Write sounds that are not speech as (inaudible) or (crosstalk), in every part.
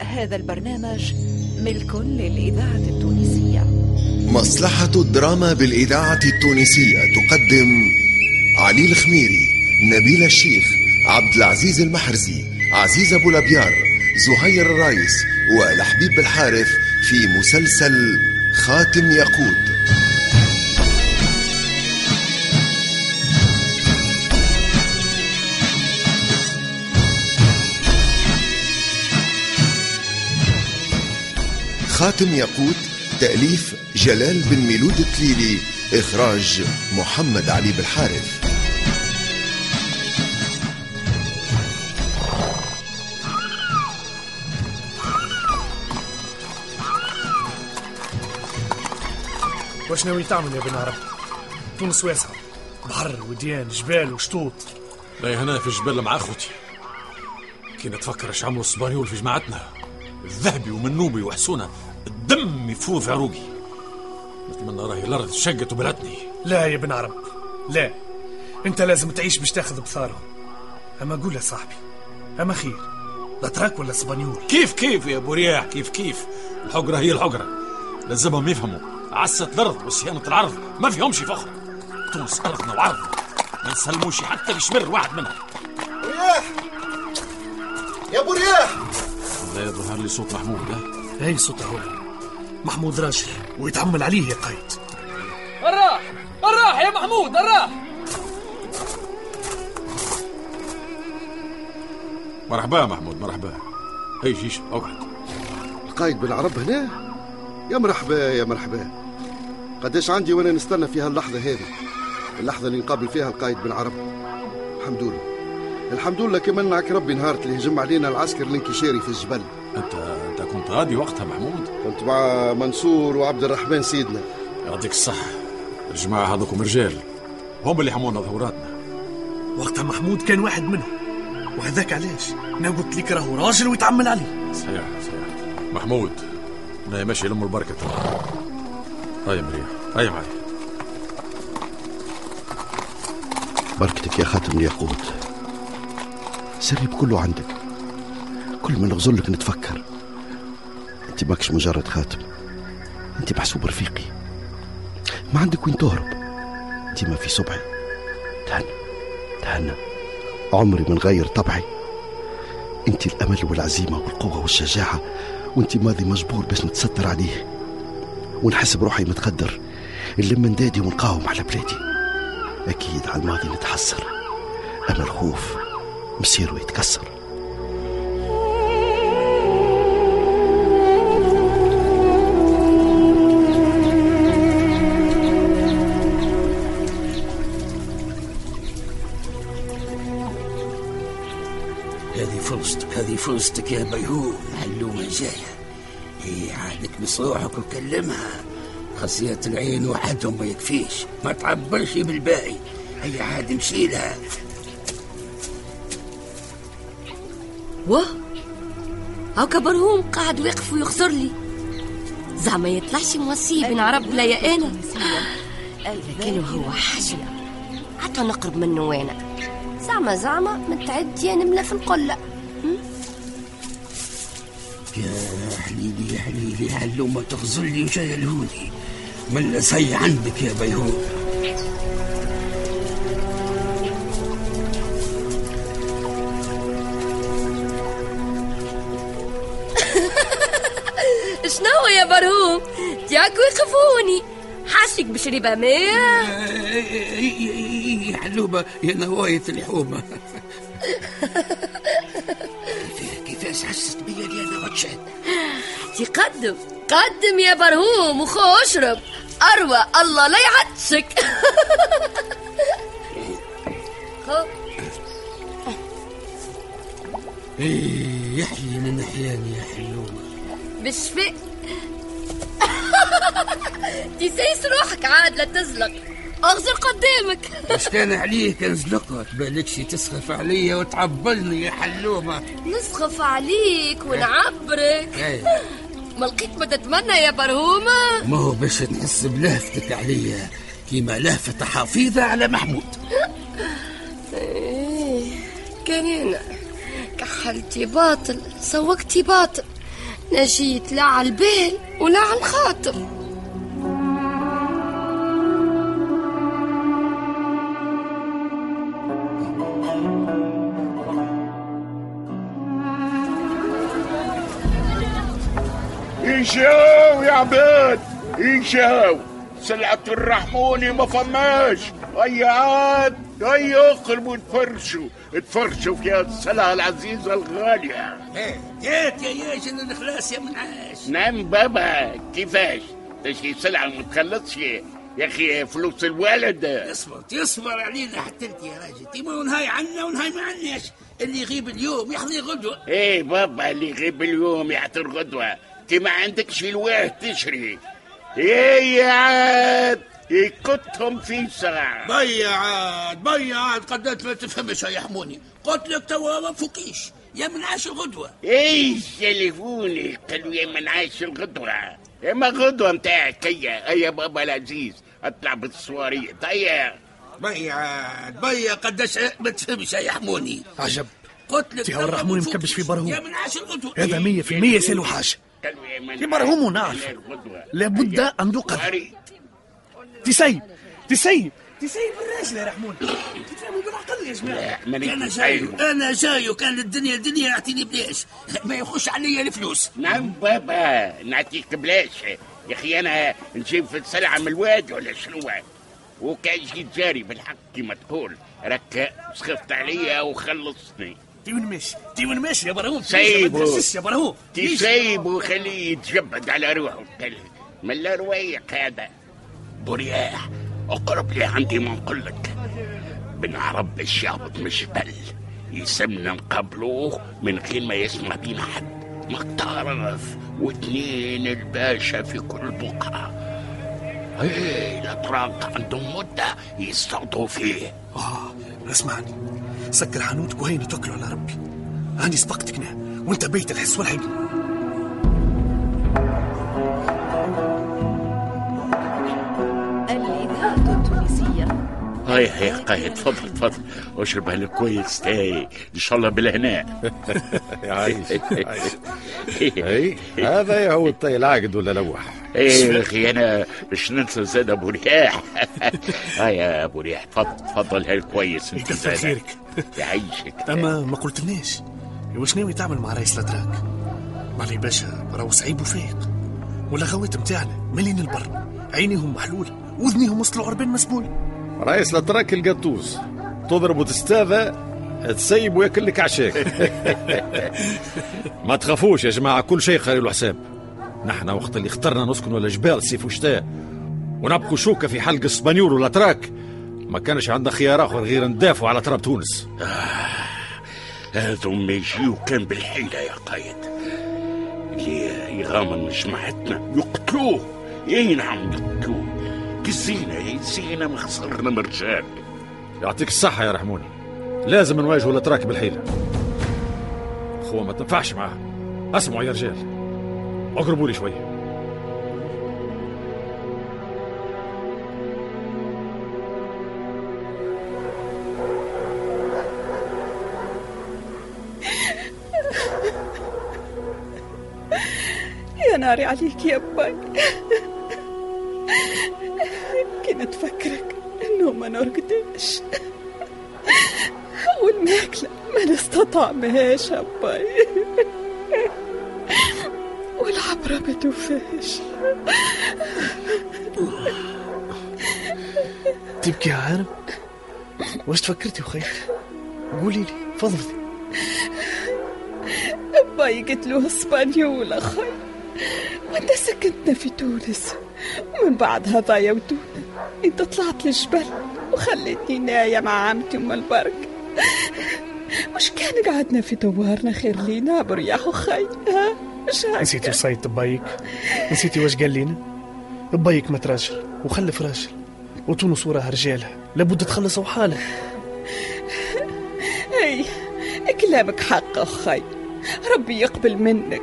هذا البرنامج ملك للإذاعة التونسية. مصلحة الدراما بالإذاعة التونسية تقدم علي الخميري نبيل الشيخ عبد العزيز المحرزي عزيز أبو لبيار زهير الرايس ولحبيب الحارث في مسلسل خاتم ياقوت. خاتم ياقوت تأليف جلال بن ميلود التليلي إخراج محمد علي بالحارث واش ناوي تعمل يا بن عرب تونس واسعة بحر وديان جبال وشطوط. لا هنا في الجبال مع أخوتي. كي نتفكر اش عملوا الصبانيول في جماعتنا. الذهبي ومنوبي وحسونة الدم يفور في عروقي. نتمنى راهي الأرض شقت وبلعتني. لا يا بن عرب لا. أنت لازم تعيش باش تأخذ بثارهم. أما قول يا صاحبي أما خير لا تراك ولا سبانيول كيف كيف يا أبو رياح؟ كيف كيف؟ الحقرة هي الحقرة لازمهم يفهموا. عسة الأرض وصيانة العرض ما فيهمش فخر. تونس أرضنا وعرضنا. ما نسلموش حتى بشمر واحد منها. رياح يا أبو رياح! لا يظهر لي صوت محمود ها؟ هاي صوت هو محمود راجل ويتعمل عليه يا قايد الراح! الراح يا محمود الراح! مرحبا محمود مرحبا. هي شيش اقعد القايد بن عرب هنا؟ يا مرحبا يا مرحبا. قداش عندي وأنا نستنى في هاللحظة هذه؟ اللحظة اللي نقابل فيها القايد بن عرب. الحمد لله. الحمد لله كما منعك ربي نهار اللي هجم علينا العسكر الانكشاري في الجبل. انت انت كنت غادي وقتها محمود؟ كنت مع منصور وعبد الرحمن سيدنا. يعطيك الصحة. الجماعة هذوكم رجال. هم اللي حمونا ظهوراتنا. وقتها محمود كان واحد منهم. وهذاك علاش؟ أنا قلت لك راهو راجل ويتعمل عليه. صحيح صحيح. محمود أنا ماشي لم البركة ترى هاي مريح. هاي معي بركتك يا خاتم الياقوت. سري بكله عندك. كل ما نغزل لك نتفكر. أنت ماكش مجرد خاتم. أنت محسوب رفيقي. ما عندك وين تهرب. ديما في صبعي. تهنى. تهنى. عمري من غير طبعي. أنت الأمل والعزيمة والقوة والشجاعة. وأنت ماضي مجبور باش نتستر عليه. ونحس بروحي متقدر. اللي من دادي ونقاوم على بلادي. أكيد على الماضي نتحسر. اما الخوف. مصيره يتكسر. هذه فرصتك هذه فرصتك يا بيهوم علومة جاية. هي عادك بصروحك وكلمها. خاصية العين وحدهم ما يكفيش. ما تعبرش بالباقي. هي عاد مشيلها واه هاو كبرهم قاعد واقف ويخسر لي. زعما يطلعش موصي بن عرب لا يا آنا. لكن هو حشم حتى نقرب منه وأنا. زعما زعما متعد يا نملة في القلة. يا حليلي يا حليلي علومة تغزل لي وجاي الهودي من سي عندك يا بيهوم يا برهوم تياكو يخافوني حاشك بشريبة ماء يا حلومة يا نواية الحومة. كيفاش حست بيا أنا وجهت تقدم قدم. يا برهوم وخو اشرب. أروى الله لا يعطشك (laughs) إيه، يحيي من احياني يا حلومة بالشفاء تسيس روحك عاد لا تزلق. اغزر قدامك. (laughs) اش كان عليه كان زلقت بالكش تسخف عليا وتعبلني يا حلومة. نسخف عليك ونعبرك. إيه. (laughs) ما لقيت ما تتمنى يا برهومة. ما هو باش تحس بلهفتك عليا. كيما لهفة حفيظة على محمود. (laughs) إيه، كان أنا كحلتي باطل سوقتي باطل. نشيت لا على البال ولا على الخاطر. يجاو يا عباد يجاو سلعة الرحموني ما فماش. هيا عاد هيا اقربوا تفرشوا تفرشوا في هذه السلعة العزيزة الغالية. إيه جات يا ياش أنا نخلاص يا منعاش. نعم بابا كيفاش؟ تشي سلعة ما تخلصش يا أخي فلوس الوالد. اصبر تصبر علينا حتى أنت يا راجل. تيما ونهاي عنا ونهاي ما عناش اللي يغيب اليوم يحظي غدوة. إيه بابا اللي يغيب اليوم يعطر غدوة انت ما عندكش الواه تشري إيه يا عاد يكتهم في ساعة بيا عاد بيا عاد قدات ما تفهمش يا حموني قلت لك توا ما فوقيش. يا منعاش الغدوة. إيش تليفوني قالوا يا منعاش الغدوة. اما غدوة متاعك هيا هيا بابا العزيز. اطلع بالصوارية هيا. بيا عاد بيا قداش ما تفهمش يا حموني عجب. قلت لك تي هو توا الرحموني ما مكبش في. برهوم. يا منعاش الغدوة. هذا مية في المية سالو حاجة مرهوم. الغدوة. لابد. أن. صواري. تسيب تسيب تسيب الراجل يا رحمون تفهموا بالعقل يا ماني- أنا جايو أيوة. أنا جايو كان الدنيا دنيا يعطيني بلاش ما يخش عليا الفلوس نعم بابا نعطيك بلاش يا أخي أنا نجيب في السلعة من الواد ولا شنو وكان جيت جاري بالحق كما تقول راك سخفت عليا وخلصني تي وين ماشي تي وين ماشي يا. ما تهزش يا برهوم تسيب وخليه يتجبد على روحه قال من الروايق هذا؟ برياح. اقرب لي عندي ما نقول لك. بن عرب الشابط مش بل يسمنا نقابلوه من غير ما يسمع بينا حد. مقترف واثنين الباشا في كل بقعة. هي الأطراق عندهم مدة يصطادوا فيه. آه اسمعني. سكر حانوتك وهي نتوكلوا على ربي. أنا سبقتك هنا وانت بيت الحس التونسية. هاي هاي قايد تفضل تفضل. اشربها لك كويس تاي إن شاء الله بالهناء (laughs) عايش (laughs) إي هذا يا هو الطي العقد ولا لوح؟ إيه يا أخي أنا مش ننسى زاد أبو رياح. (laughs) هاي يا أبو رياح تفضل تفضل هاي كويس أنت زاد. خيرك. يعيشك. أما ما قلتلناش واش ناوي تعمل مع رئيس الأتراك معلي باشا راهو صعيب وفايق والأخوات متاعنا مالين البر. عينيهم محلولة وذنيهم وصلوا عربان مسبول. رئيس الاتراك القطوس تضرب وتستاذى تسيب وياكل لك عشاك. (laughs) ما تخافوش يا جماعة كل شيء خير له حساب نحن وقت اللي اخترنا نسكن ولا جبال صيف وشتاء ونبقوا شوكة في حلق السبانيول والاتراك ما كانش عندنا خيار آخر غير ندافعوا على تراب تونس. هذم يجيو كان بالحيلة يا قايد. اللي يغامر من جماعتنا يقتلوه. اي نعم يقتلوه. كزينة يا زينة ما خسرنا مرجان. يعطيك الصحة يا رحموني. لازم نواجهوا الاتراك بالحيلة. خو ما تنفعش معاه. اسمعوا يا رجال. أقربوا لي شوية يا ناري عليك يا باي كنت فكرك إنه ما نرقدش. والماكلة ما نستطعمهاش يا باي ما توفاش تبكي يا عالم واش تفكرتي وخير قولي لي فضلي باي قتلوه اسبانيول أخي؟ وأنت سكنتنا في تونس. ومن بعد هذايا ودونا. أنت طلعت للجبل وخليتني ناية مع عمتي أم البرك مش كان قعدنا في دوارنا خير لينا برياح وخي ها؟ نسيتي وصيت بايك نسيتي واش قال لينا؟ بايك مات راجل وخلف راجل وتونس وراها رجالها. لابد تخلصوا حالها أي كلامك حق أخي. ربي يقبل منك.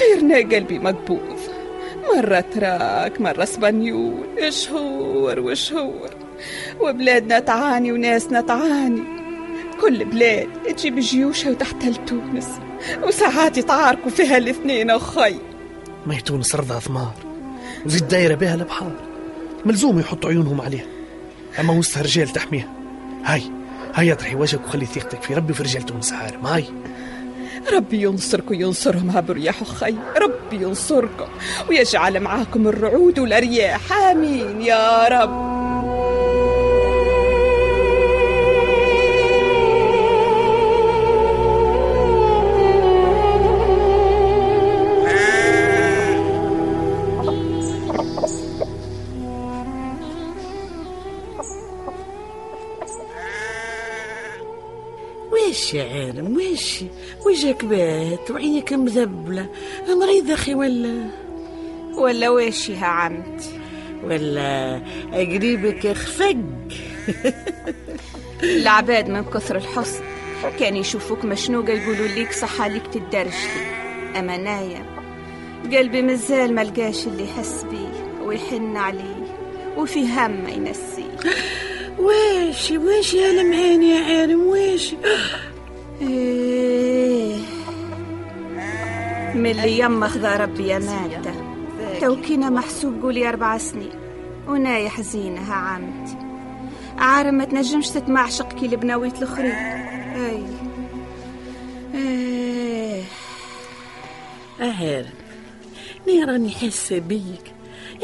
غيرنا قلبي مقبوض. مرة تراك مرة أسبانيول. شهور وشهور وبلادنا تعاني وناسنا تعاني. كل بلاد تجيب جيوشها وتحتل تونس. وساعات يتعاركوا فيها الاثنين أخي. ما هي تونس أرضها ثمار وزيد دايرة بها البحار ملزوم يحطوا عيونهم عليها. أما وسطها رجال تحميها. هاي هاي أطرحي وجهك وخلي ثقتك في ربي وفي رجال تونس عارم هاي. ربي ينصرك وينصرهم ها برياح أخي. ربي ينصركم ويجعل معاكم الرعود والأرياح. آمين يا رب. وجهك بات وعينك مذبلة. مريض أخي ولا؟ ولا ويش يا عمتي ولا قريبك خفق؟ (laughs) العباد من كثر الحسن. كان يشوفوك مشنوقة يقولوا ليك صح عليك تدرجتي. أما نايم قلبي مازال ما لقاش اللي يحس بيه ويحن عليه وفي هم ما ينسيه. ويش ويش يا لمعين يا عالم ويش إيه (laughs) من اللي يما خذا ربي يا مادة. توكينا محسوب قولي أربع سنين. ونايا حزينة ها عمتي ما تنجمش تتمعشق كي لبناوية الأخرين. أي. إيه أهل ني راني حاسة بيك.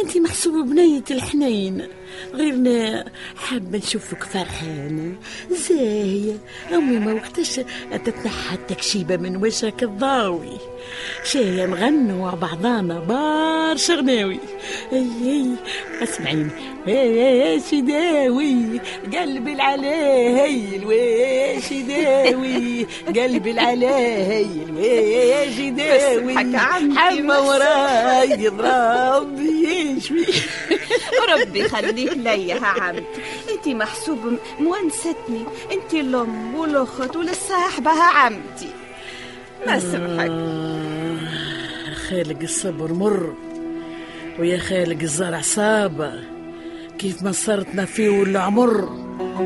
انت محسوبة بنية الحنين. غيرنا حابة نشوفك فرحانة. زاهية. أمي ما وقتاش تتنحى التكشيبة من وجهك الضاوي. شاية نغنوا مع بعضانا برشا غناوي إي إي اسمعيني واش داوي. قلبي العلاهيل واش داوي. قلبي العلاهيل واش داوي. بس حكى عمتي حما وراي ضرب يشوي (laughs) ربي يخليك ليا ها عمتي أنت محسوب مونستني. أنت الام والاخت والصاحبة ها عمتي. ما سمحك. خالق الصبر مر ويا خالق الزرع صابة كيف ما صرتنا فيه ولا عمر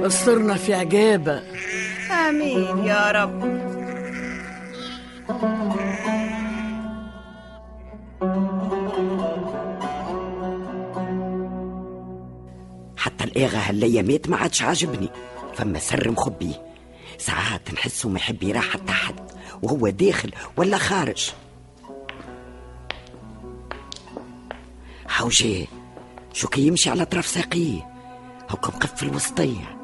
صرنا في عقابة آمين يا رب. حتى الإغا هالأيامات ما عادش عاجبني. فما سر مخبي. ساعات نحسه ما يحب يراه حتى حد وهو داخل ولا خارج. حوجي شو كي يمشي على طرف ساقيه هوكا مقفل الوسطية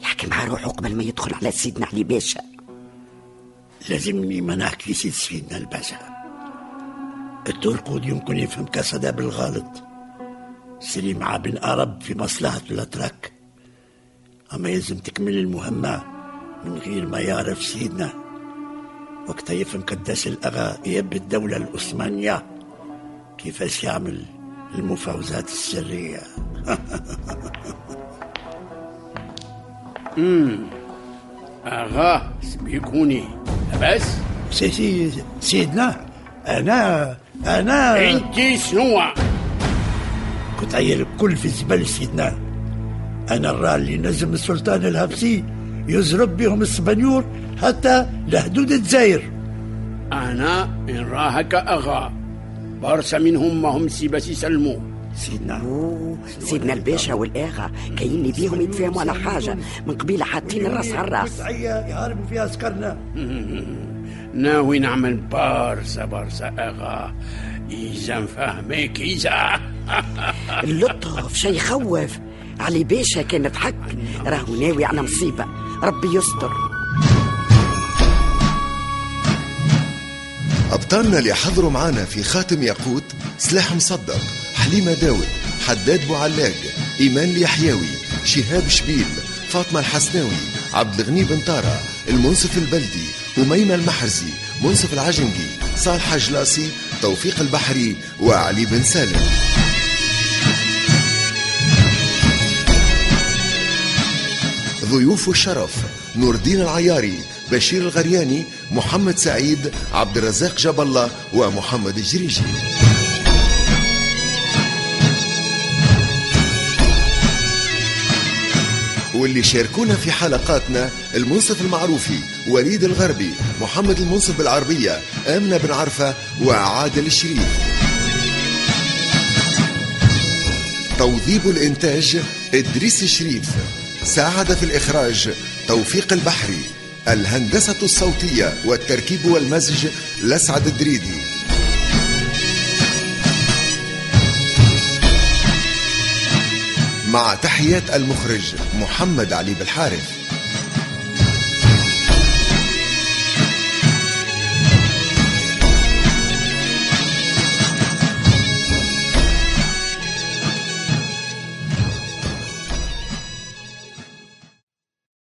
يحكي مع روحه قبل ما يدخل على سيدنا علي باشا. لازمني ما نحكي سيد سيدنا الباشا. الترقود يمكن يفهم كاسدا بالغلط. سليم مع بن أرب في مصلحة الأتراك. أما يلزم تكمل المهمة من غير ما يعرف سيدنا. وقتها يفهم قداش الأغا يب الدولة العثمانية كيفاش يعمل المفاوزات السرية؟ امم اغا سبيكوني بس سيدي سيدنا أنا أنا أنت شنو؟ كنت عيل الكل في زبل سيدنا. أنا الرا اللي نجم السلطان الهبسي يزرب بهم السبنيور حتى لحدود الجزائر. أنا ان راهك أغا. برشا منهم ما هم سي باش يسلموا سيدنا أوه، سيدنا الباشا والآغا كاين بيهم يتفاهموا على حاجة من قبيلة حاطين الرأس على الرأس. يهربوا فيها سكرنا (laughs) ناوي نعمل برشا برشا آغا. اذا نفهمك اذا (laughs) اللطف شي يخوف. علي باشا كان ضحك راهو ناوي على مصيبة. ربي يستر. أبطالنا اللي حضروا معانا في خاتم ياقوت سلاح مصدق حليمة داود حداد بوعلاق إيمان اليحيوي شهاب شبيل فاطمة الحسناوي عبد الغني بن طارة المنصف البلدي أميمة المحرزي منصف العجنقي صالح جلاسي توفيق البحري وعلي بن سالم. ضيوف الشرف نور الدين العياري بشير الغرياني محمد سعيد عبد الرزاق جاب الله ومحمد الجريجي. واللي شاركونا في حلقاتنا المنصف المعروفي وليد الغربي محمد المنصف بالعربية آمنة بن عرفة وعادل الشريف. توظيب الإنتاج إدريس الشريف. ساعد في الإخراج توفيق البحري. الهندسة الصوتية والتركيب والمزج لسعد الدريدي. مع تحيات المخرج محمد علي بالحارث.